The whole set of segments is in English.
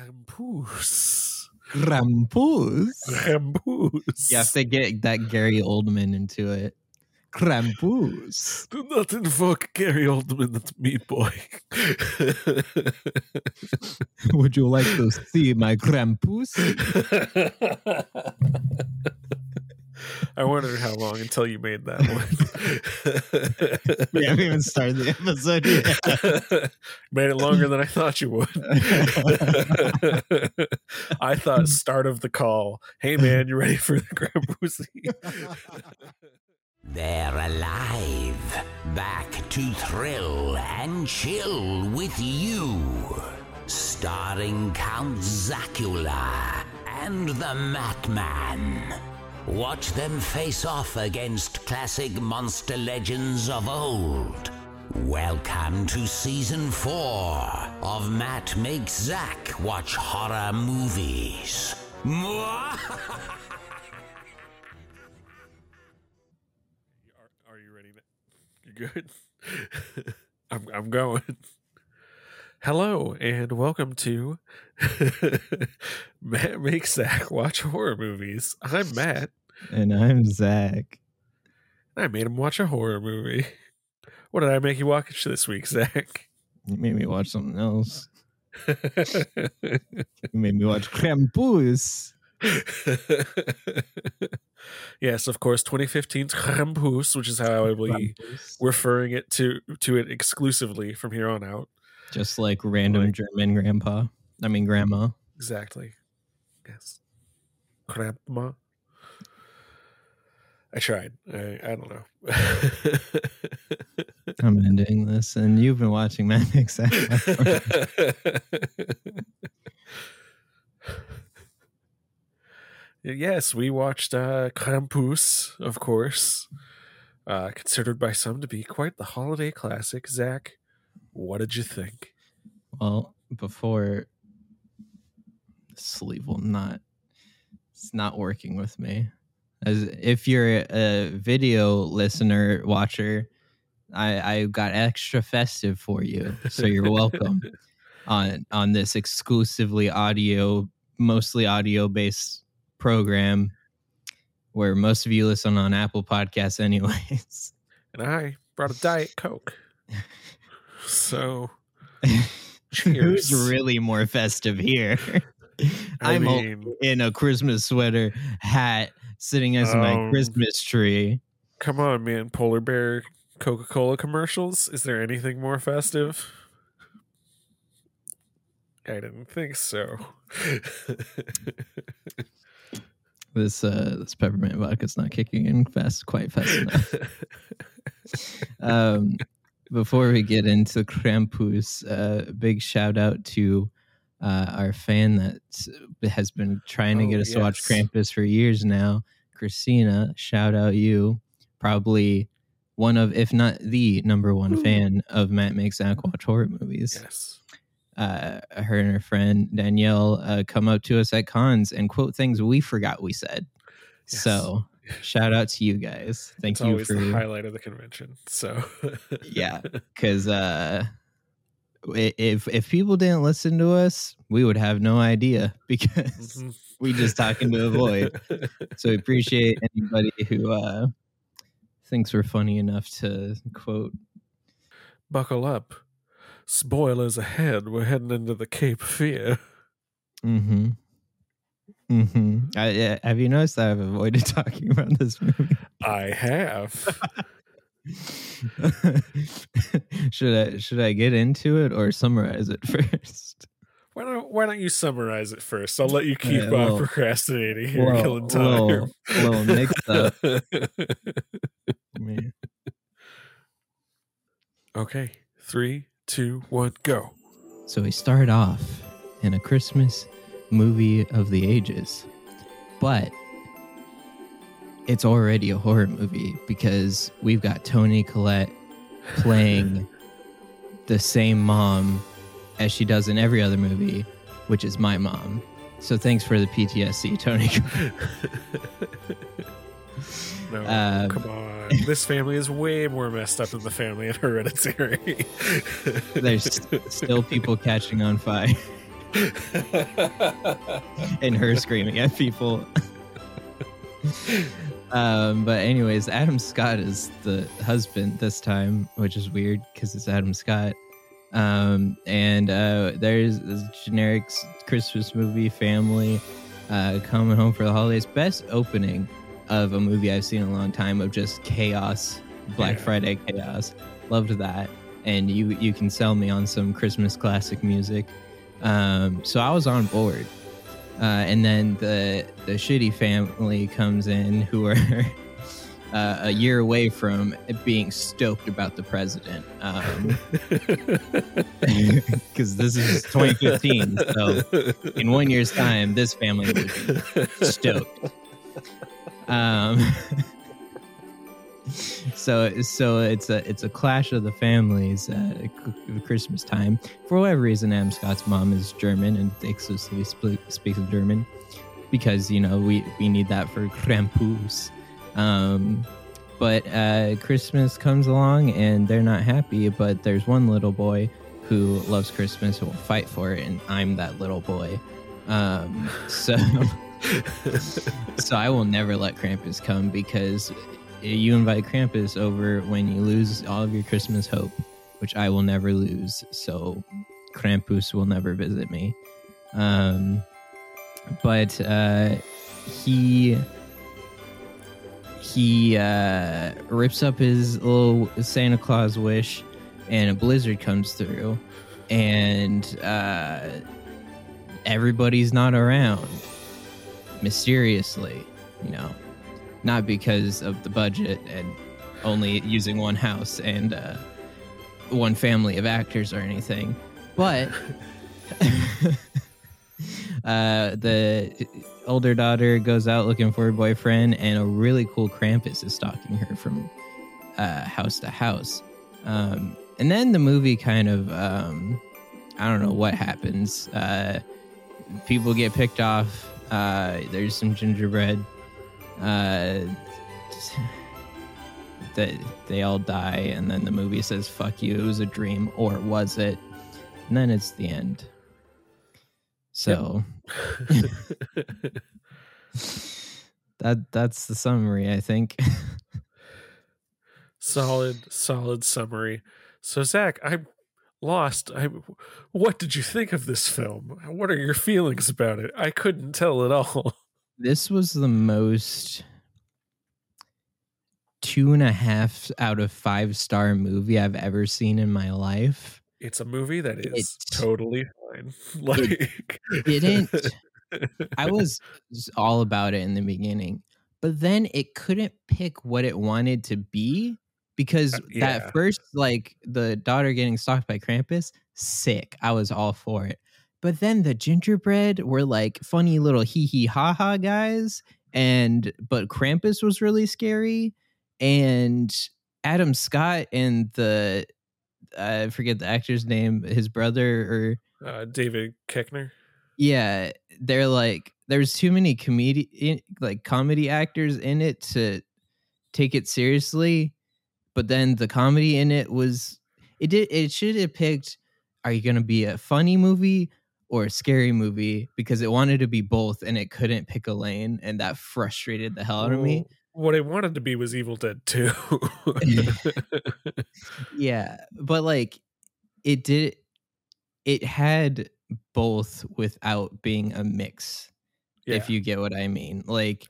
Krampus. Krampus. Krampus. You have to get that Gary Oldman into it. Krampus. Do not invoke Gary Oldman, that's me, boy. Would you like to see my Krampus? I wondered how long until you made that one. We haven't even started the episode yet. made it longer than I thought you would. I thought start of the call. Hey man, you ready for the Grampussy? They're alive, back to thrill and chill with you. Starring Count Zacula and the Matman. Watch them face off against classic monster legends of old. Welcome to season four of Matt Makes Zach Watch Horror Movies. are, are you ready? You good? I'm I'm going. Hello and welcome to Matt Makes Zach Watch Horror Movies. I'm Matt. And I'm Zach. I made him watch a horror movie. What did I make you watch this week, Zach? You made me watch something else. You made me watch Krampus. yes, of course, 2015's Krampus, which is how I will be referring it to to it exclusively from here on out. Just like random Like- German grandpa. I mean, grandma. Exactly. Yes. Grandma. I tried. I, I don't know. I'm ending this, and you've been watching Mad Max. yes, we watched uh, Krampus, of course. Uh, considered by some to be quite the holiday classic. Zach, what did you think? well, before sleeve will not, it's not working with me. As if you're a video listener watcher, I I got extra festive for you, so you're welcome on on this exclusively audio, mostly audio based program where most of you listen on Apple Podcasts, anyways. And I brought a Diet Coke. So, Who's Cheers. really more festive here? I I'm mean, in a Christmas sweater, hat, sitting as my Um, Christmas tree. come on, man. Polar Bear Coca Cola commercials. Is there anything more festive? I didn't think so. This uh this peppermint vodka's not kicking in fast quite fast enough. um before we get into Krampus, uh big shout out to uh our fan that has been trying to Oh, get us to watch yes. Krampus for years now. Christina, shout out you. Probably one of, if not the number one Ooh. fan of Matt Makes Zach Watch horror movies. yes. uh, her and her friend Danielle uh, come up to us at cons and quote things we forgot we said. Yes. So shout out to you guys. Thank It's you always for the highlight of the convention. So yeah, because uh, if if people didn't listen to us, we would have no idea because Mhm. we just talking to a void. So we appreciate anybody who uh, thinks we're funny enough to quote. Buckle up. Spoilers ahead. We're heading into the Cape Fear. Mm-hmm. Mm-hmm. I, have you noticed that I've avoided talking about this movie? I have. should I should I get into it or summarize it first? Why don't Why don't you summarize it first? I'll let you keep well- procrastinating here, well, killing time. little- little mix up. Okay, three, two, one, go. So we start off in a Christmas movie of the ages, but it's already a horror movie because we've got Toni Collette playing the same mom as she does in every other movie, which is my mom. So thanks for the PTSD, Toni. No, Um, come on. This family is way more messed up than the family in Hereditary. There's still people catching on fire. and her screaming at people. Um, but anyways, Adam Scott is the husband this time, which is weird because it's Adam Scott. Um, and uh, there's this generic Christmas movie family uh, coming home for the holidays. Best opening of a movie I've seen in a long time of just chaos, Black Yeah. Friday chaos. Loved that. And you you can sell me on some Christmas classic music. Um, so I was on board. Uh, and then the the shitty family comes in who are uh, a year away from being stoked about the president because this is 2015 so in one year's time this family would be stoked. Um so so it's a it's a clash of the families at christmas time. For whatever reason adam scott's mom is german and exclusively sp- speaks german because you know we we need that for krampus. Um but uh christmas comes along and they're not happy but there's one little boy who loves christmas who will fight for it and i'm that little boy. Um so so I will never let Krampus come because you invite Krampus over when you lose all of your Christmas hope, which I will never lose. So Krampus will never visit me. Um, but uh, he he uh, rips up his little Santa Claus wish, and a blizzard comes through, and uh, everybody's not around mysteriously, you know, not because of the budget and only using one house and uh, one family of actors or anything, but uh, the older daughter goes out looking for a boyfriend, and a really cool Krampus is stalking her from uh, house to house. Um, and then the movie kind of, um, I don't know what happens. Uh, people get picked off. Uh, there's some gingerbread. Uh, that they all die, and then the movie says "fuck you." It was a dream, or was it? And then it's the end. So that that's the summary, I think. solid, solid summary. So Zach, I'm lost. I what did you think of this film? What are your feelings about it? I couldn't tell at all. This was the most two and a half out of five star movie I've ever seen in my life. It's a movie that is It's- totally fine. Like didn't- I was all about it in the beginning, but then it couldn't pick what it wanted to be because Uh, yeah. that first, like the daughter getting stalked by Krampus, sick. I was all for it. But then the gingerbread were like funny little hee hee ha ha guys, and but Krampus was really scary, and Adam Scott and the I forget the actor's name, his brother or uh, David Koechner. yeah, they're like there's too many comedy like comedy actors in it to take it seriously, but then the comedy in it was it did it should have picked are you going to be a funny movie or a scary movie because it wanted to be both and it couldn't pick a lane and that frustrated the hell out of me. What I wanted to be was Evil Dead 2. Yeah, but like it did it had both without being a mix. if you get what I mean. Like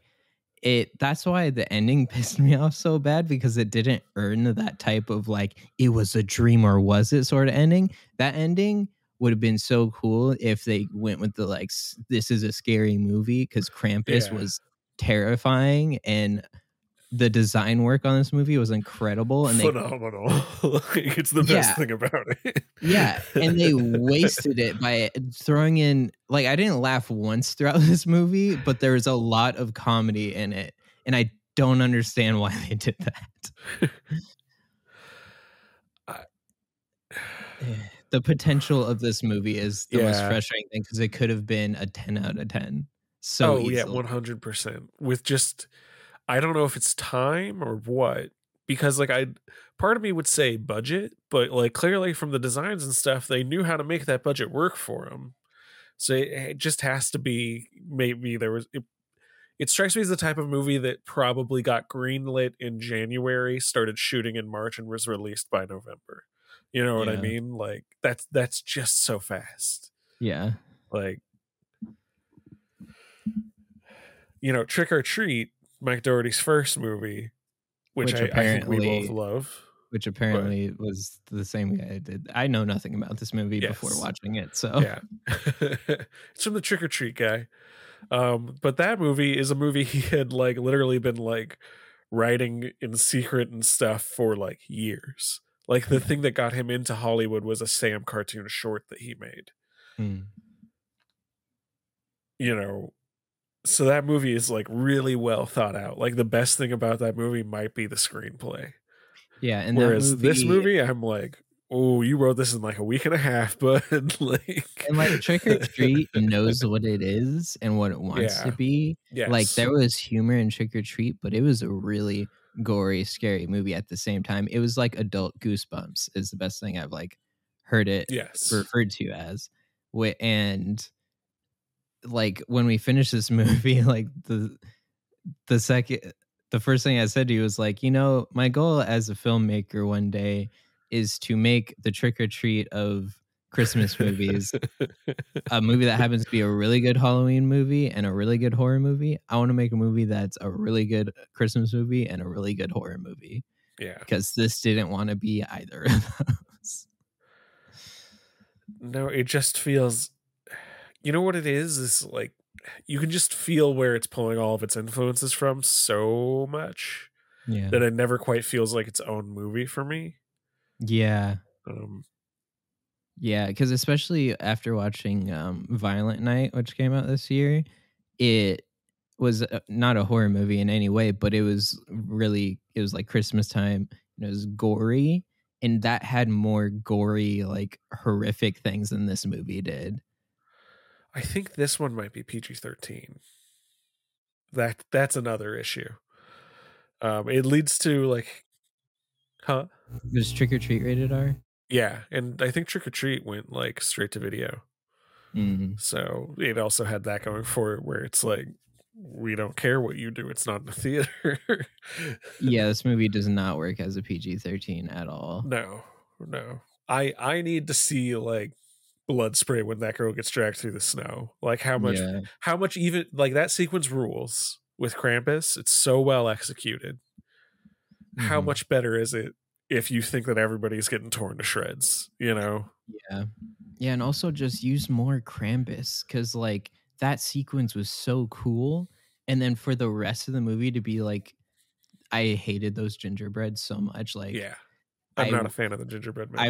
it that's why the ending pissed me off so bad because it didn't earn that type of like it was a dream or was it sort of ending. That ending would have been so cool if they went with the like this is a scary movie cuz Krampus Yeah. was terrifying and the design work on this movie was incredible and they Phenomenal. like, it's the best Yeah. thing about it. Yeah, and they wasted it by throwing in like I didn't laugh once throughout this movie, but there was a lot of comedy in it, and I don't understand why they did that. I- eh. The potential of this movie is the most frustrating thing because it could have been a ten out of ten. So oh yeah, one hundred percent. With just, I don't know if it's time or what, because like I, part of me would say budget, but like clearly from the designs and stuff, they knew how to make that budget work for them. So it, it just has to be maybe there was it, it strikes me as the type of movie that probably got greenlit in January, started shooting in March, and was released by November. You know what I mean? Like that's that's just so fast. Yeah. Like you know, Trick 'r Treat, Mike Dougherty's first movie, which, Which I, I think we apparently- both love. Which apparently was the same guy that did. I know nothing about this movie before watching it. So Yeah. it's from the Trick 'r Treat guy. Um, but that movie is a movie he had like literally been like writing in secret and stuff for like years. Like the thing that got him into Hollywood was a Sam cartoon short that he made. Hmm. You know, so that movie is like really well thought out. Like the best thing about that movie might be the screenplay. yeah, and Whereas movie, this movie, I'm like, oh, you wrote this in like a week and a half, but like, and like Trick 'r Treat knows what it is and what it wants Yeah. to be. yes. Like there was humor in Trick 'r Treat, but it was a really gory, scary movie at the same time. It was like adult goosebumps is the best thing I've like heard it yes, referred to as. And like when we finished this movie, like the the second the first thing I said to you was like, you know, my goal as a filmmaker one day is to make the trick 'r treat of Christmas movies a movie that happens to be a really good Halloween movie and a really good horror movie. I want to make a movie that's a really good Christmas movie and a really good horror movie yeah. because this didn't want to be either of those. No, it just feels. You know what it is? Is like you can just feel where it's pulling all of its influences from so much Yeah. that it never quite feels like its own movie for me. Yeah. Um, Yeah, because especially after watching um, Violent Night, which came out this year, it was uh, not a horror movie in any way, but it was really it was like Christmas time. And it was gory, and that had more gory, like horrific things than this movie did. I think this one might be PG thirteen. That that's another issue. Um, it leads to like, huh? Was Trick 'r Treat rated R? Yeah, and I think Trick 'r Treat went like straight to video. Mm. So it also had that going for it, where it's like, we don't care what you do; it's not in the theater. Yeah, this movie does not work as a PG thirteen at all. no, no. I I need to see like blood spray when that girl gets dragged through the snow. Like how much, Yeah. how much even like that sequence rules with Krampus. It's so well executed. How Mhm. much better is it if you think that everybody's getting torn to shreds? You know. Yeah. Yeah, and also just use more Krampus because like that sequence was so cool. And then for the rest of the movie to be like, I hated those gingerbreads so much. Like, yeah, I'm I- not a fan of the gingerbread man.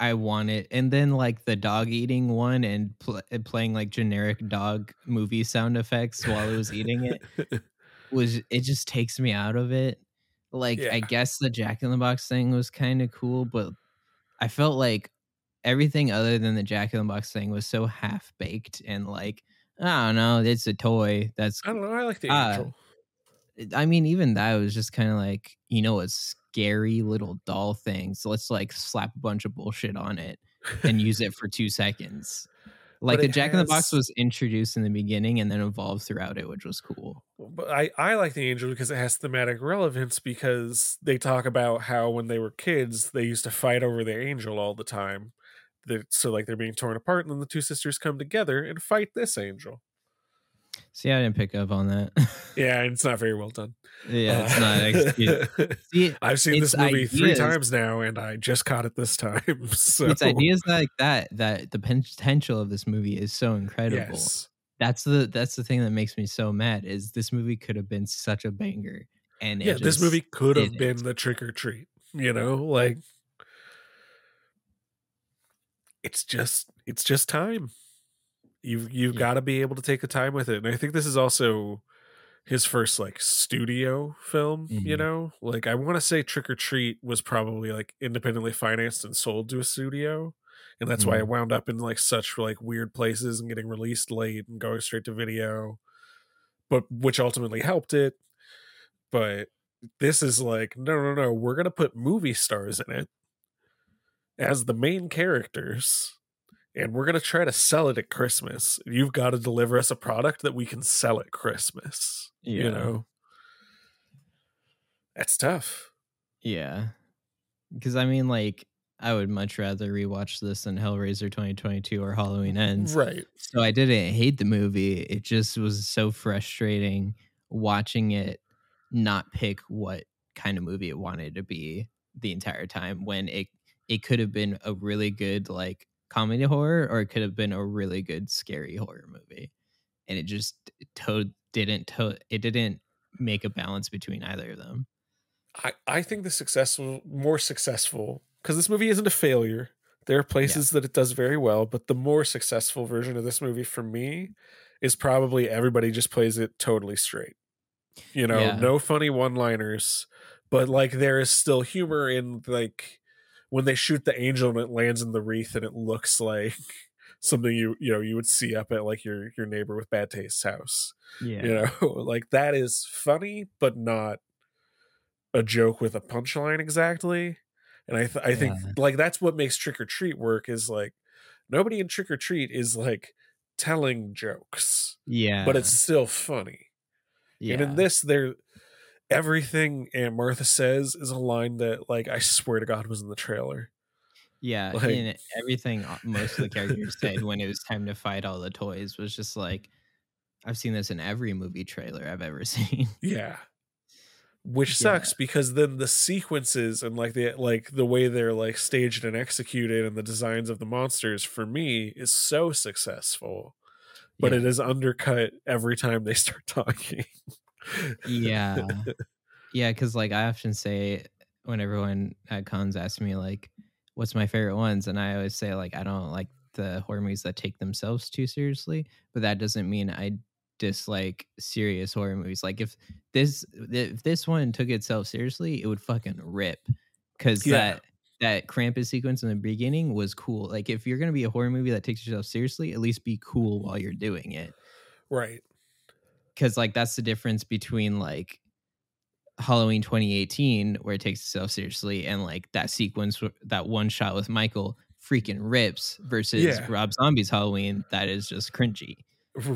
I I want it. And then like the dog eating one and pl- and playing like generic dog movie sound effects while it was eating it was it just takes me out of it. Like Yeah. I guess the Jack in the Box thing was kind of cool, but I felt like everything other than the Jack in the Box thing was so half baked and like I don't know, it's a toy. That's I don't know. I like the uh, angel. I mean, even that was just kind of like, you know, a scary little doll thing. So let's like slap a bunch of bullshit on it and use it for two seconds. Like the it Jack in the Box was introduced in the beginning and then evolved throughout it, which was cool. But I, I like the angel because it has thematic relevance because they talk about how when they were kids they used to fight over the angel all the time. That so like they're being torn apart, and then the two sisters come together and fight this angel. See, I didn't pick up on that. Yeah, it's not very well done. yeah, it's not. Uh, Actually, see, I've seen this movie three times now, and I just caught it this time. So it's ideas like that that the potential of this movie is so incredible. Yes, That's the that's the thing that makes me so mad is this movie could have been such a banger. And yeah. This movie could have been the trick 'r treat. You know, like it's just it's just time. You've you've Yeah. got to be able to take the time with it, and I think this is also his first like studio film. You Mhm. know, like I want to say Trick 'r Treat was probably like independently financed and sold to a studio, and that's why it wound up in like such like weird places and getting released late and going straight to video, but which ultimately helped it. But this is like no no no we're gonna put movie stars in it as the main characters and we're going to try to sell it at Christmas. You've got to deliver us a product that we can sell at Christmas. You know, that's tough. Yeah. Because I mean, like, I would much rather rewatch this than Hellraiser 2022 or Halloween Ends. Right. So I didn't hate the movie. It just was so frustrating watching it not pick what kind of movie it wanted to be the entire time when it it could have been a really good like comedy horror or it could have been a really good scary horror movie. And it just to- didn't to- it didn't make a balance between either of them. I, I think the successful, more successful, because this movie isn't a failure. There are places that it does very well, but the more successful version of this movie for me is probably everybody just plays it totally straight. You know, Yeah. no funny one liners, but like there is still humor in like when they shoot the angel and it lands in the wreath and it looks like something you you know you would see up at like your your neighbor with bad taste's house Yeah. you know like that is funny but not a joke with a punchline exactly and i th- i think like that's what makes trick 'r treat work is like nobody in trick 'r treat is like telling jokes Yeah. but it's still funny yeah. and in this there everything aunt martha says is a line that like i swear to god was in the trailer Yeah, Like- and everything uh, most of the characters said when it was time to fight all the toys was just like, I've seen this in every movie trailer I've ever seen. Yeah. Which Yeah. sucks because then the sequences and like the like the way they're like staged and executed and the designs of the monsters for me is so successful. But yeah. it is undercut every time they start talking. Yeah, yeah, because like I often say when everyone at cons asks me like, "What's my favorite ones?" and I always say like I don't like the horror movies that take themselves too seriously, but that doesn't mean I dislike serious horror movies. Like if this if this one took itself seriously, it would fucking rip. Because Yeah. that that Krampus sequence in the beginning was cool. Like if you're gonna be a horror movie that takes yourself seriously, at least be cool while you're doing it right. Because like that's the difference between like Halloween 2018 where it takes itself seriously and like that sequence that one shot with Michael freaking rips versus Yeah. Rob Zombie's Halloween that is just cringy.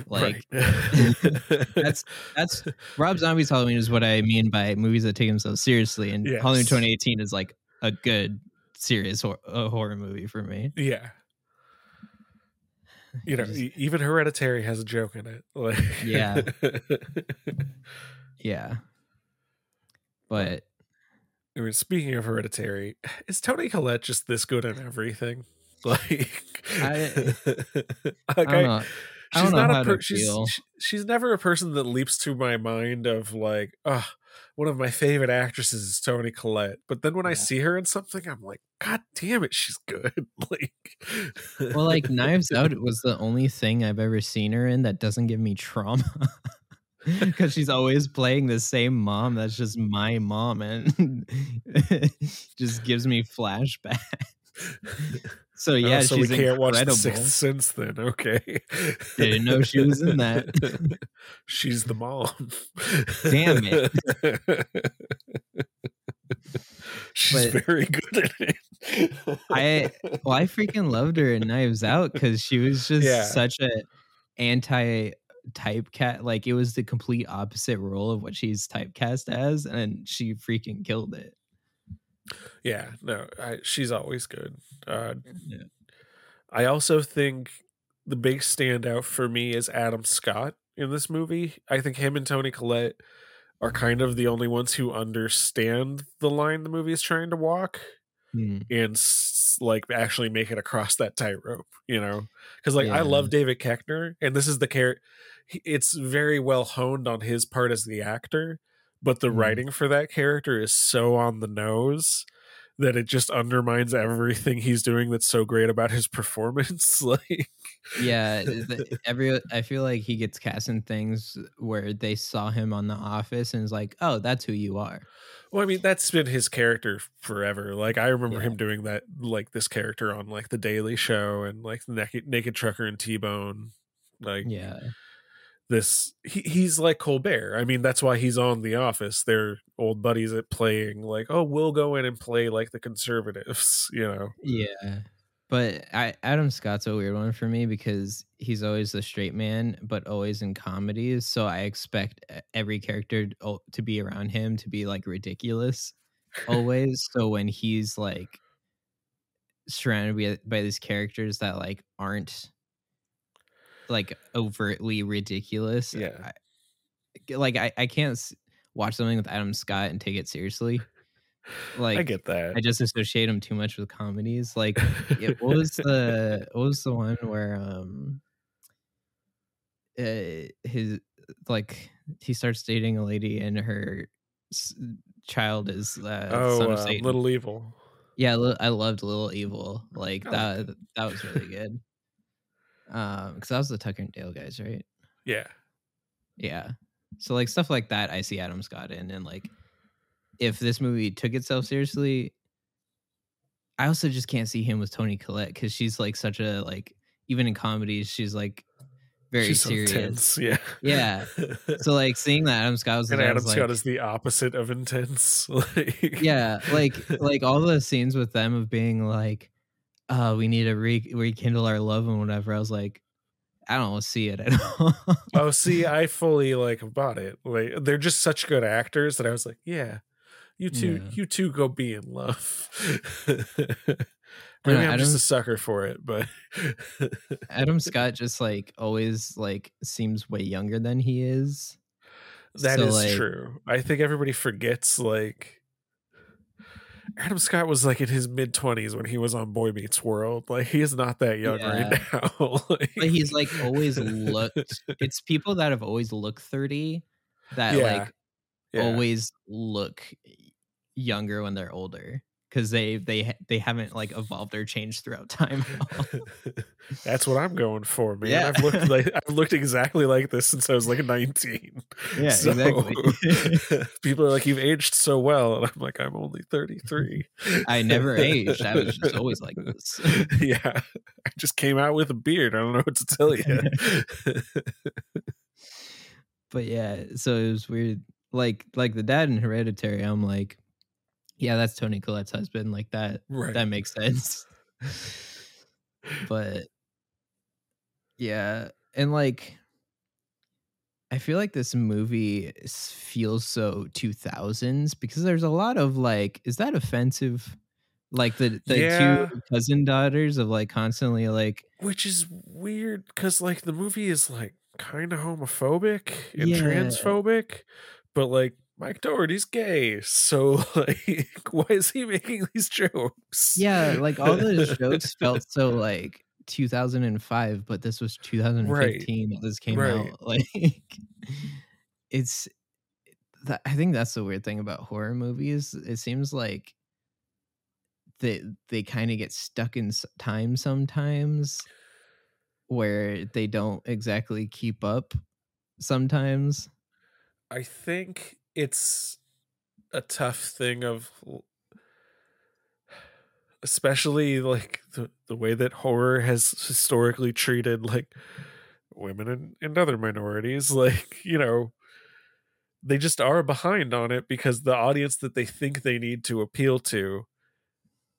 Like, right. That's that's Rob Zombie's Halloween is what I mean by movies that take themselves seriously and Halloween 2018 is like a good serious hor- horror movie for me. yeah. You know, Just- even Hereditary has a joke in it. Like Yeah. yeah. But I mean, speaking of Hereditary, is Toni Collette just this good at everything? Like, I- like I don't know. I she's not a per- she's she's never a person that leaps to my mind of like, oh, one of my favorite actresses is Toni Collette. But then when I see her in something, I'm like, God damn it, she's good. like, well, like Knives Out was the only thing I've ever seen her in that doesn't give me trauma. Because she's always playing the same mom that's just my mom and just gives me flashbacks. So oh, yeah, oh, so she's we can't watch incredible. The Sixth Sense then. Okay, Didn't know she was in that. she's the mom. Damn it! she's But- very good at it. I well, I freaking loved her in Knives Out because she was just Yeah. such a anti typecast. Like it was the complete opposite role of what she's typecast as, and she freaking killed it. Yeah, no, I, she's always good. Uh, Yeah. I also think the big standout for me is Adam Scott in this movie. I think him and Toni Collette are kind of the only ones who understand the line the movie is trying to walk Hmm. and s- like actually make it across that tightrope, you know? Because like I love David Koechner, and this is the character. It's very well honed on his part as the actor, but the Mhm. writing for that character is so on the nose that it just undermines everything he's doing that's so great about his performance. like, Yeah, every I feel like he gets cast in things where they saw him on The Office and is like, oh, that's who you are. well, I mean, that's been his character forever. Like, I remember Yeah. him doing that, like this character on like The Daily Show and like Naked, Naked Trucker and T Bone. Like, Yeah, this he, he's like colbert i mean that's why he's on the office they're old buddies at playing like oh we'll go in and play like the conservatives you know yeah, But I, Adam Scott's a weird one for me because he's always the straight man, but always in comedies. So I expect every character to oh, to be around him to be like ridiculous always. so when he's like surrounded by, by these characters that like aren't like overtly ridiculous, Yeah. I, like I, I can't watch something with Adam Scott and take it seriously. Like I get that. I just associate him too much with comedies. Like, yeah, what was the what was the one where um, uh, his like he starts dating a lady and her s- child is uh, oh, uh, Little Evil. yeah, I loved Little Evil. Like that that was really good. Um, because that was the Tucker and Dale guys, right? Yeah. Yeah. So like stuff like that I see Adam Scott in and like if this movie took itself seriously I also just can't see him with Toni Collette cuz she's like such a like even in comedies she's like very She's so serious. intense. Yeah. Yeah. So like seeing that Adam Scott was and Adam was Scott like, is the opposite of intense. like, yeah, like like all the scenes with them of being like uh we need to re- rekindle our love and whatever. I was like I don't see it at all. oh, see, I fully like bought it. Like they're just such good actors that I was like, yeah, you two, Yeah. you two go be in love. I know, Maybe I'm just a sucker for it, but Adam Scott just like always like seems way younger than he is. that is So, like- true. I think everybody forgets like Adam Scott was like in his mid twenties when he was on Boy Meets World. Like he is not that young right now. like, But he's like always looked it's people that have always looked 30 that Yeah, like yeah. always look younger when they're older because they they they haven't like evolved or changed throughout time. That's what I'm going for, man. Yeah. I've looked like I've looked exactly like this since I was like 19. yeah So, exactly people are like, "You've aged so well," and I'm like, "I'm only 33." i never aged i was just always like this yeah, I just came out with a beard. I don't know what to tell you. but yeah so it was weird like like the dad in hereditary i'm like yeah that's toni collette's husband like that right. that makes sense but yeah and like i feel like this movie feels so 2000s because there's a lot of like is that offensive like the the Yeah. two cousin daughters of like constantly like Which is weird because like the movie is like kind of homophobic and Yeah. transphobic, but like Mike Dougherty's gay, so like, why is he making these jokes? yeah like all those jokes felt so like 2005 but this was 2015 that this came Right. out like it's that i think that's the weird thing about horror movies it seems like they they kind of get stuck in time sometimes where they don't exactly keep up sometimes I think it's a tough thing of especially like the, the way that horror has historically treated like women and, and other minorities like you know they just are behind on it because the audience that they think they need to appeal to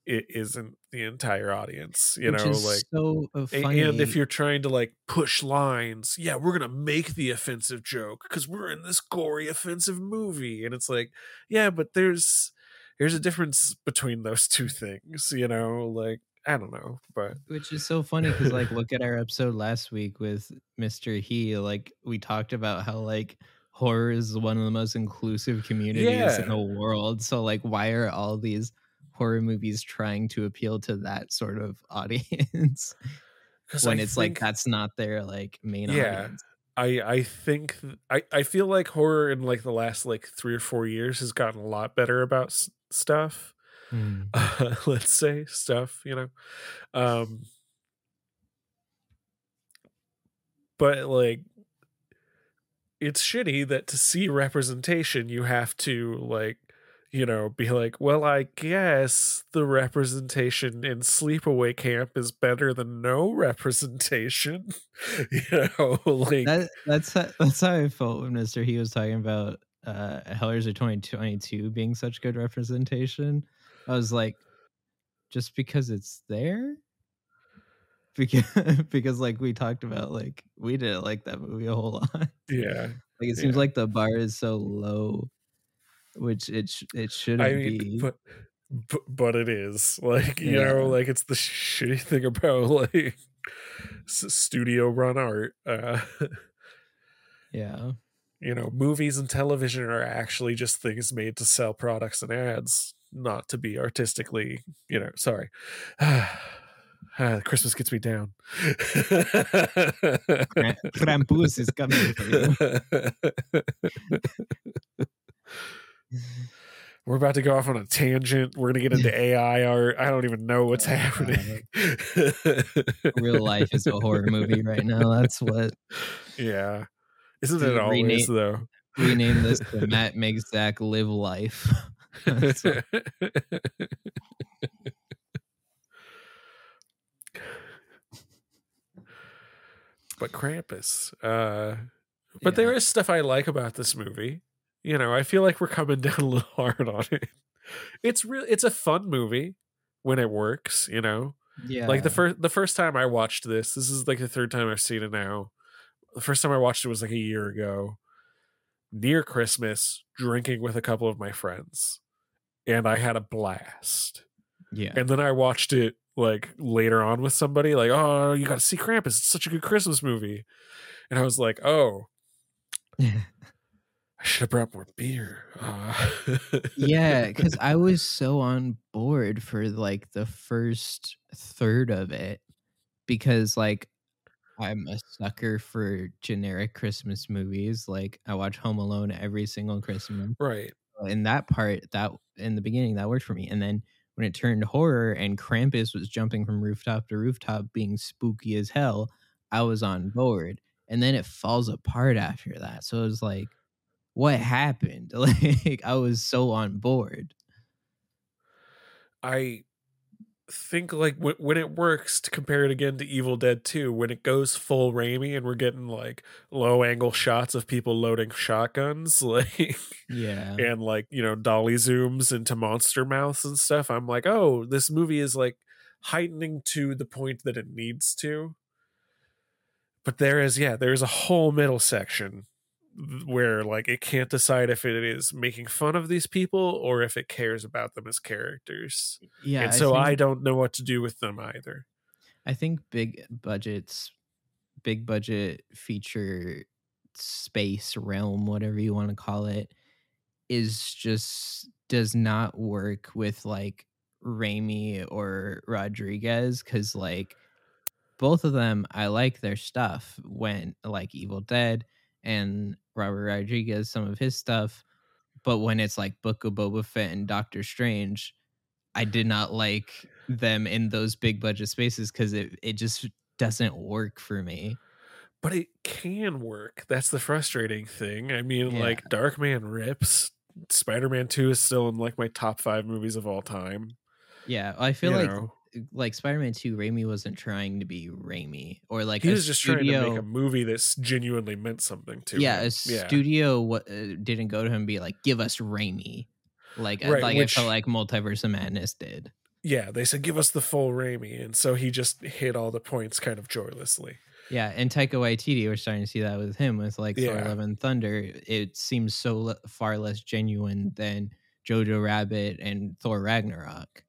it isn't the entire audience you which know like so uh, funny And if you're trying to like push lines, yeah, we're gonna make the offensive joke because we're in this gory offensive movie, and it's like, yeah, but there's there's a difference between those two things, you know. Like I don't know, but Which is so funny because, like, look at our episode last week with Mr. He. Like, we talked about how, like, horror is one of the most inclusive communities Yeah. in the world. So, like, why are all these horror movies trying to appeal to that sort of audience when it's like that's not their, like, main Yeah. audience? I I think I I feel like horror in like the last like three or four years has gotten a lot better about s- stuff. Mm. uh, let's say stuff you know um but like it's shitty that to see representation you have to like you know be like well i guess the representation in sleepaway camp is better than no representation you know like That, that's, how, that's how I felt when Mr. He was talking about uh, Hellraiser 2022 being such good representation. I was like, just because it's there because because like we talked about, like we didn't like that movie a whole lot. Yeah. Like it seems Yeah. like the bar is so low, which it sh- it shouldn't I mean, be. but, but it is like you Yeah. know, like it's the shitty thing about like studio run art. Uh, yeah, you know, movies and television are actually just things made to sell products and ads, not to be artistically. You know, sorry. Ah, Christmas gets me down. Krampus is coming for you. We're about to go off on a tangent. We're gonna get into AI art. I don't even know what's Oh, happening. Real life is a horror movie right now. That's what Yeah. Isn't Dude, it always rename- though? rename this to Matt makes Zach live life. What- but Krampus. Uh but there Yeah. is stuff I like about this movie. You know, I feel like we're coming down a little hard on it. It's real it's a fun movie when it works, you know. yeah, Like the first the first time I watched this, this is like the third time I've seen it now. The first time I watched it was like a year ago, near Christmas, drinking with a couple of my friends, and I had a blast. yeah, And then I watched it like later on with somebody, like, "Oh, you got to see Krampus! It's such a good Christmas movie." And I was like, "Oh, I should have brought more beer." Uh, yeah, because I was so on board for like the first third of it because like I'm a sucker for generic Christmas movies. Like I watch Home Alone every single Christmas. right. In that part, that in the beginning, that worked for me. And then when it turned horror and Krampus was jumping from rooftop to rooftop, being spooky as hell, I was on board. And then it falls apart after that. So it was like, what happened? Like I was so on board. I think like w- when it works to compare it again to Evil Dead 2 when it goes full Raimi and we're getting like low angle shots of people loading shotguns like Yeah. and like you know dolly zooms into monster mouths and stuff I'm like oh this movie is like heightening to the point that it needs to but there is yeah there is a whole middle section where like it can't decide if it is making fun of these people or if it cares about them as characters Yeah. and so I, think, don't know what to do with them either. I think big budgets, big budget feature space realm, whatever you want to call it, is just does not work with like Raimi or Rodriguez because like both of them I like their stuff when like Evil Dead and Robert Rodriguez some of his stuff, but when it's like Book of Boba Fett and Doctor Strange, I did not like them in those big budget spaces because it it just doesn't work for me. But it can work. That's the frustrating thing. I mean, Yeah. like Darkman rips. Spider Man 2 is still in like my top five movies of all time. Yeah, I feel you like know? Like Spider Man Two, Raimi wasn't trying to be Raimi or like he was just studio. trying to make a movie that genuinely meant something to yeah, him. a studio wa- uh, didn't go to him and be like, "Give us Raimi," like Right, like which- I felt like Multiverse of Madness did. Yeah, they said give us the full Raimi, and so he just hit all the points kind of joylessly. Yeah, and Taika Waititi, we're starting to see that with him with like Thor: Yeah. Love and Thunder. It seems so le- far less genuine than Jojo Rabbit and Thor Ragnarok.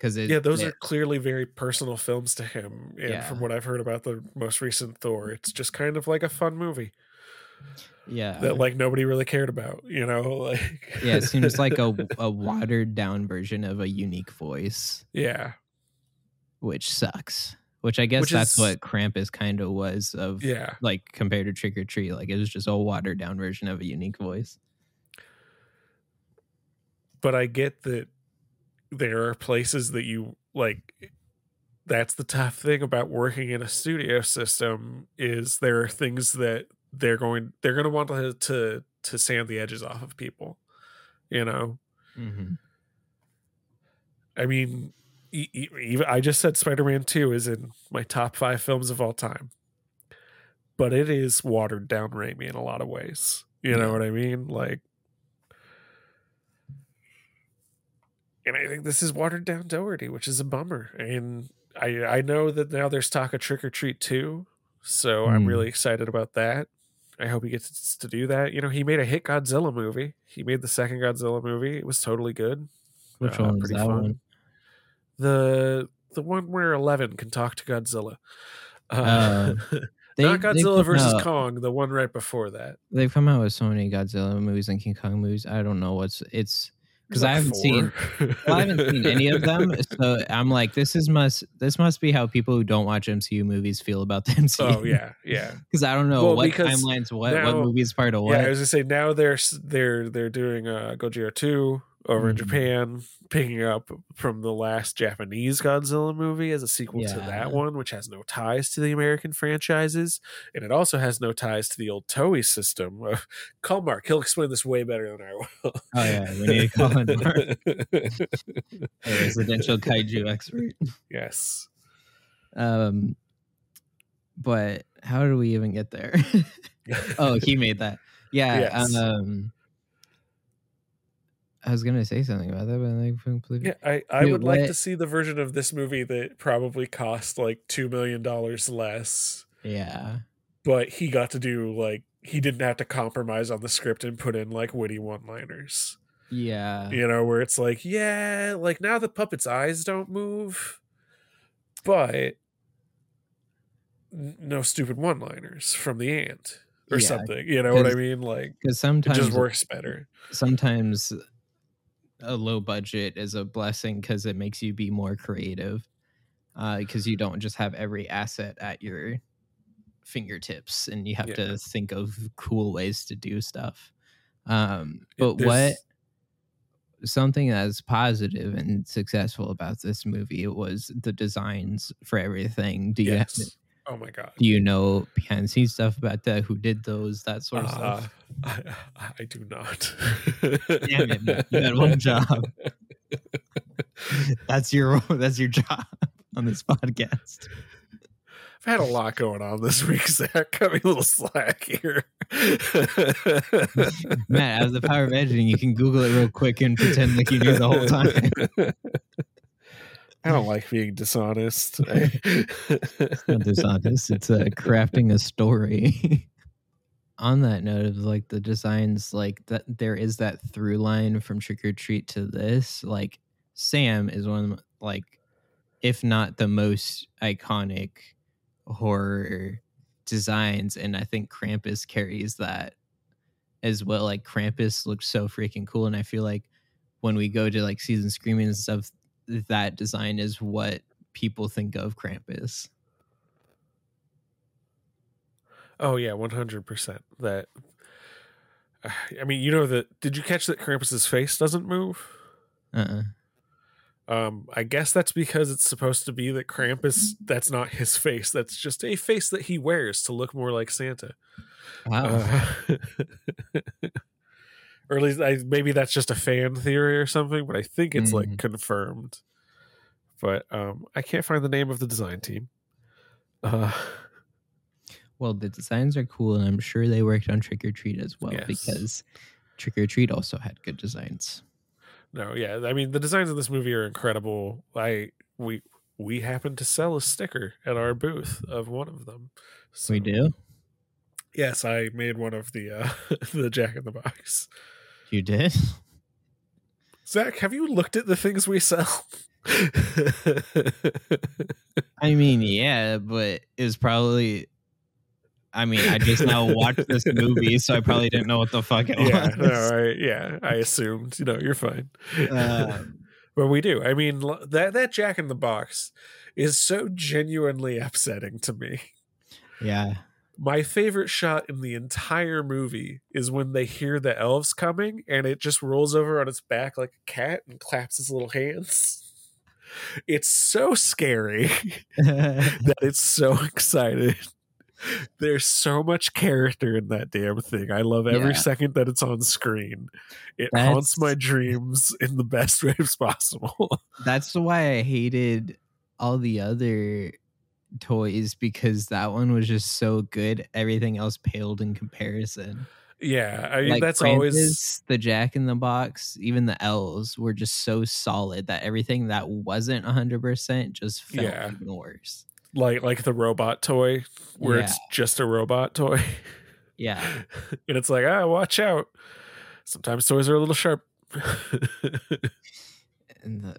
Because yeah, those it, are clearly very personal films to him. And Yeah. from what I've heard about the most recent Thor, it's just kind of like a fun movie yeah that like nobody really cared about, you know? Like yeah, it seems like a a watered down version of a unique voice, Yeah. which sucks. Which I guess Which that's is- what Krampus kind of was of Yeah. like compared to Trick 'r Treat. Like it was just a watered down version of a unique voice. But I get that there are places that you like that's the tough thing about working in a studio system is there are things that they're going they're going to want to to to sand the edges off of people you know? Mm-hmm. i mean even i just said spider-man 2 is in my top five films of all time. But it is watered down Raimi in a lot of ways you know what i mean? Like and i think this is watered down dougherty which is a bummer and I I know that now there's talk of Trick 'r Treat too, so I'm Hmm. really excited about that. I hope he gets to do that. You know, he made a hit Godzilla movie. He made the second Godzilla movie. It was totally good. Which Uh, one pretty that fun. one? The the one where Eleven can talk to Godzilla. Uh, Uh, They, not Godzilla versus out- Kong, the one right before that. They've come out with so many Godzilla movies and King Kong movies. I don't know what's it's because I haven't like seen well, I haven't seen any of them. So I'm like, this is must this must be how people who don't watch MCU movies feel about the MCU. oh yeah, yeah. because I don't know Well, what timelines, what now- what movies part of what. Yeah, I was gonna say now they're they're they're doing uh Gojira two over in Mhm. Japan, picking up from the last Japanese Godzilla movie as a sequel to that one, which has no ties to the American franchises, and it also has no ties to the old Toho system. Uh, call Mark; he'll explain this way better than I will. oh yeah, we need to call in Mark, a residential kaiju expert. yes. Um, but how do we even get there? oh, he made that. Yeah. Yes. Um, I was gonna say something about that, but I completely. Yeah, I, I Dude, would like to see the version of this movie that probably cost like two million dollars less, Yeah. but he got to do like he didn't have to compromise on the script and put in like witty one-liners. Yeah. You know, where it's like, yeah, like now the puppet's eyes don't move, but no stupid one-liners from the ant or Yeah, something. You know what I mean? Like Because it sometimes just works better. sometimes a low budget is a blessing because it makes you be more creative. Because you don't just have every asset at your fingertips, and you have Yeah. to think of cool ways to do stuff. Um, but There's- what something that's positive and successful about this movie was the designs for everything. Do you Yes. Oh my god. do you know behind the scenes stuff about that? Who did those? That sort of Uh, stuff. I, I do not. Damn it, you had one job. That's your that's your job on this podcast. I've had a lot going on this week, Zach. Cut me a little slack here. Matt, as the power of editing, you can Google it real quick and pretend like you knew the whole time. I don't like being dishonest. It's not dishonest. It's uh, crafting a story. On that note of like the designs, like that there is that through line from Trick 'r Treat to this. Like Sam is one of like, if not the most iconic horror designs, and I think Krampus carries that as well. Like Krampus looks so freaking cool, and I feel like when we go to like season screaming and stuff, that design is what people think of Krampus. oh yeah, one hundred percent. That. I mean, you know that. Did you catch that Krampus's face doesn't move? Uh-uh. Um, I guess that's because it's supposed to be that Krampus. That's not his face. That's just a face that he wears to look more like Santa. Wow. Uh, or at least I, maybe that's just a fan theory or something, but I think it's like Mhm. confirmed. But um, I can't find the name of the design team. Uh, well, the designs are cool, and I'm sure they worked on Trick 'r Treat as well Yes. because Trick 'r Treat also had good designs. no, yeah, I mean the designs of this movie are incredible. I we we happen to sell a sticker at our booth of one of them. So, We do. Yes, I made one of the uh, the Jack in the Box. You did. Zach, have you looked at the things we sell? I mean, yeah, but it was probably. I mean, I just now watched this movie, so I probably didn't know what the fuck it yeah, was. no, I, yeah, I assumed. You know, you're fine. Uh, but we do. I mean, that that Jack in the Box is so genuinely upsetting to me. yeah. My favorite shot in the entire movie is when they hear the elves coming and it just rolls over on its back like a cat and claps its little hands. It's so scary that it's so excited. There's so much character in that damn thing. I love every Yeah. second that it's on screen. It haunts my dreams in the best ways possible. That's why I hated all the other toys because that one was just so good. Everything else paled in comparison. Yeah, I mean like that's Krampus, always the Jack in the Box, even the L's were just so solid that everything that wasn't hundred percent just felt Yeah. worse. like like the robot toy where it's just a robot toy. Yeah, and it's like, ah, watch out. Sometimes toys are a little sharp. and the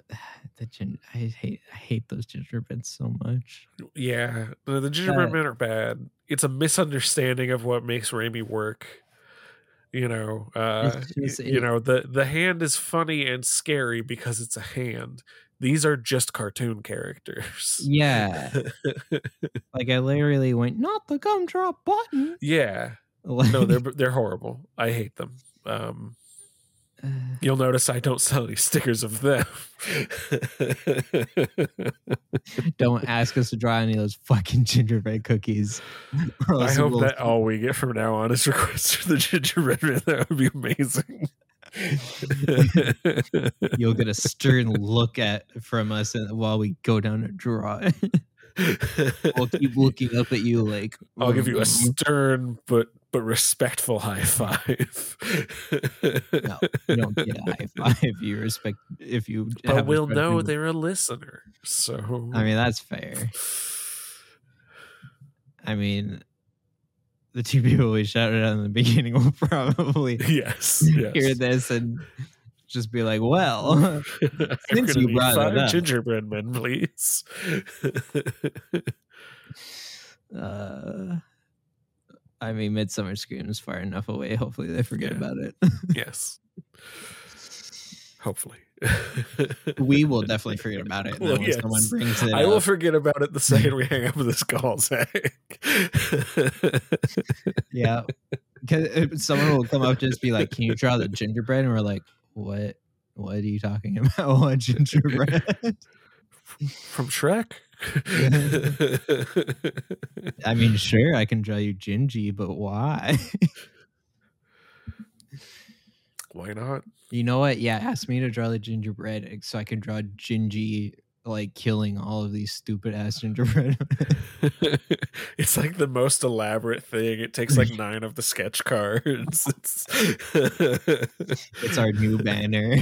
the gin- I hate I hate those gingerbreads so much. yeah, the, the gingerbread Uh, men are bad. It's a misunderstanding of what makes Raimi work. You know, uh, just- you it- know the the hand is funny and scary because it's a hand. These are just cartoon characters. Yeah, like I literally went not the gumdrop button. yeah. Like, No, they're they're horrible. I hate them. Um, uh, You'll notice I don't sell any stickers of them. don't ask us to draw any of those fucking gingerbread cookies. I hope we'll- that all we get from now on is requests for the gingerbread man. That would be amazing. you'll get a stern look at from us and- while we go down to draw. we'll keep looking up at you like I'll give you a "Mm, stern but but respectful high five. No, you don't get a high five if you respect if you. but we'll know they're a listener. So I mean, that's fair. I mean, the two people we shouted out in the beginning will probably yes, yes. hear this and just be like, "Well, Since you brought it up. gingerbread men, please. uh, I mean, Midsummer Scream is far enough away. Hopefully, they forget Yeah. about it. yes. Hopefully. we will definitely forget about it. Well, when someone brings it I will forget about it the second we hang up this call, Zach. yeah, someone will come up just be like, "Can you draw the gingerbread?" And we're like, "What? What are you talking about? What gingerbread?" From Shrek? I mean, sure, I can draw you Gingy, but why? Why not? you know what? Yeah, ask me to draw the gingerbread so I can draw Gingy like killing all of these stupid ass gingerbread. it's like the most elaborate thing. It takes like nine of the sketch cards. It's, it's our new banner.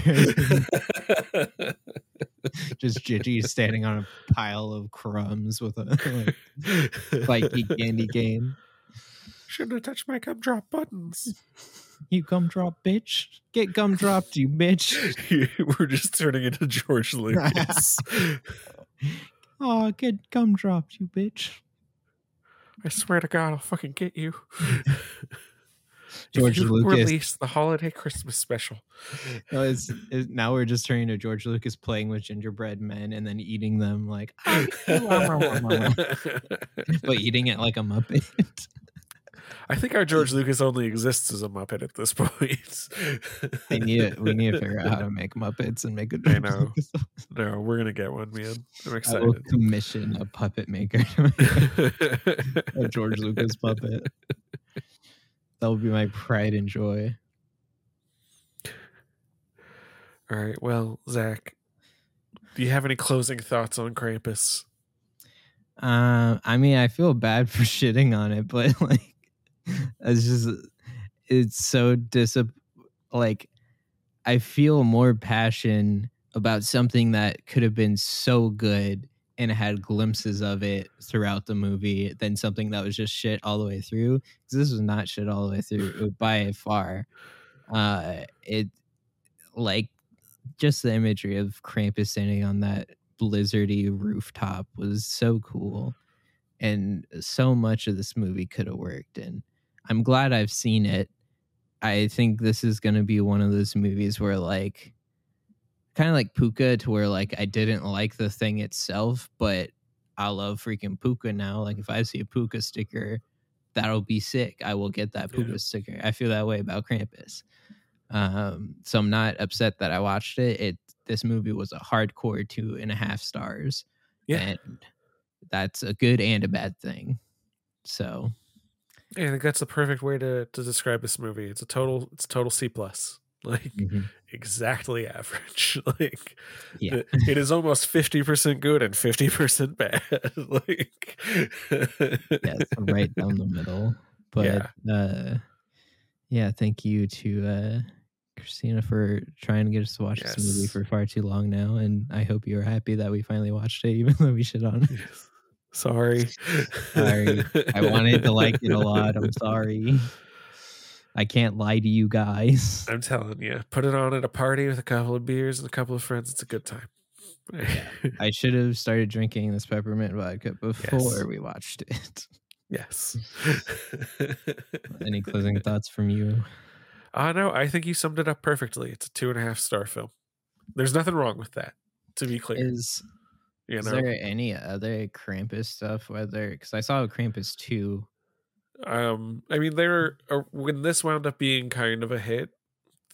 Just Gingy standing on a pile of crumbs with a like, spiky candy cane. Shouldn't have touched my gumdrop buttons. You gumdrop bitch. Get gumdropped, you bitch. We're just turning into George Lucas. Oh, get gumdropped, you bitch. I swear to God, I'll fucking get you. George if you Lucas. release the holiday Christmas special. No, it's, it's now we're just turning to George Lucas playing with gingerbread men and then eating them like, ah, but eating it like a muppet. I think our George Lucas only exists as a Muppet at this point. I need it. We need to figure out how to make muppets and make a I George know. Lucas. no, we're gonna get one, man. I'm I will excited. commission a puppet maker a George Lucas puppet. That would be my pride and joy. All right. Well, Zach, do you have any closing thoughts on Krampus? Um, I mean, I feel bad for shitting on it, but like, it's just, it's so dis. Like, I feel more passion about something that could have been so good and had glimpses of it throughout the movie than something that was just shit all the way through. Because this was not shit all the way through by far. Uh, it like just the imagery of Krampus standing on that blizzardy rooftop was so cool and so much of this movie could have worked and i'm glad i've seen it. I think this is going to be one of those movies where like kind of like puka to where like i didn't like the thing itself but i love freaking puka now. Like if i see a puka sticker that'll be sick. I will get that Yeah. puka sticker. I feel that way about krampus. Um so i'm not upset that i watched it. It this movie was a hardcore two and a half stars Yeah. and that's a good and a bad thing. So Yeah, I think that's the perfect way to to describe this movie. It's a total it's total C plus. Like exactly average. like yeah it- it is almost fifty percent good and fifty percent bad. like yes I'm right down the middle but Yeah. uh Yeah, thank you to uh, Christina for trying to get us to watch this movie for far too long now, and I hope you're happy that we finally watched it, even though we shit on it. Sorry. Sorry. I wanted to like it a lot. I'm sorry. I can't lie to you guys. I'm telling you, put it on at a party with a couple of beers and a couple of friends. It's a good time. I should have started drinking this peppermint vodka before Yes. we watched it. yes. Any closing thoughts from you? Uh, no, I think you summed it up perfectly. It's a two and a half star film. There's nothing wrong with that, to be clear. Is you is there any other Krampus stuff? Whether because I saw Krampus two. um, I mean, there uh, when this wound up being kind of a hit,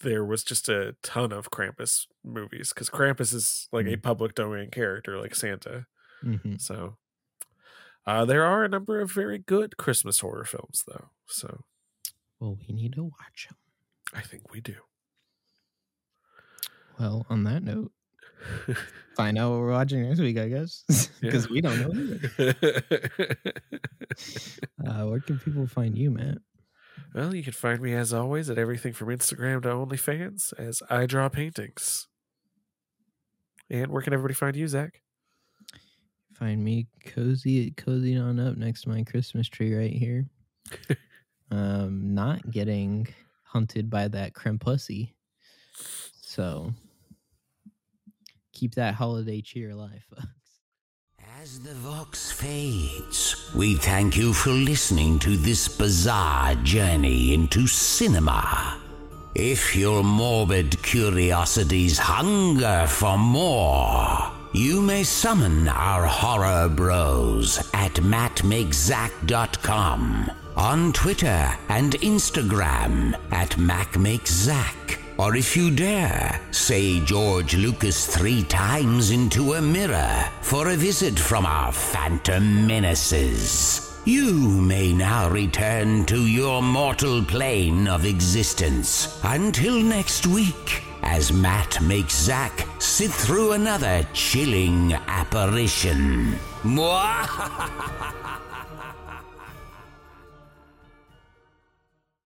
there was just a ton of Krampus movies because Krampus is like a public domain character, like Santa. Mhm. So, uh, there are a number of very good Christmas horror films, though. So, Well, we need to watch them. I think we do. Well, on that note, find out what we're watching next week, I guess, because Yeah. we don't know. Either. Uh, where can people find you, Matt? well, you can find me as always at everything from Instagram to OnlyFans as I draw paintings. And where can everybody find you, Zach? Find me cozy, cozy on up next to my Christmas tree right here. um, not getting hunted by that crempussy. So keep that holiday cheer alive, folks. As the Vox fades, we thank you for listening to this bizarre journey into cinema. If your morbid curiosities hunger for more, you may summon our horror bros at mattmakezack.com, on Twitter and Instagram at macmakezack. Or if you dare, say George Lucas three times into a mirror for a visit from our phantom menaces. You may now return to your mortal plane of existence. Until next week, as Matt makes Zack sit through another chilling apparition. Mwah!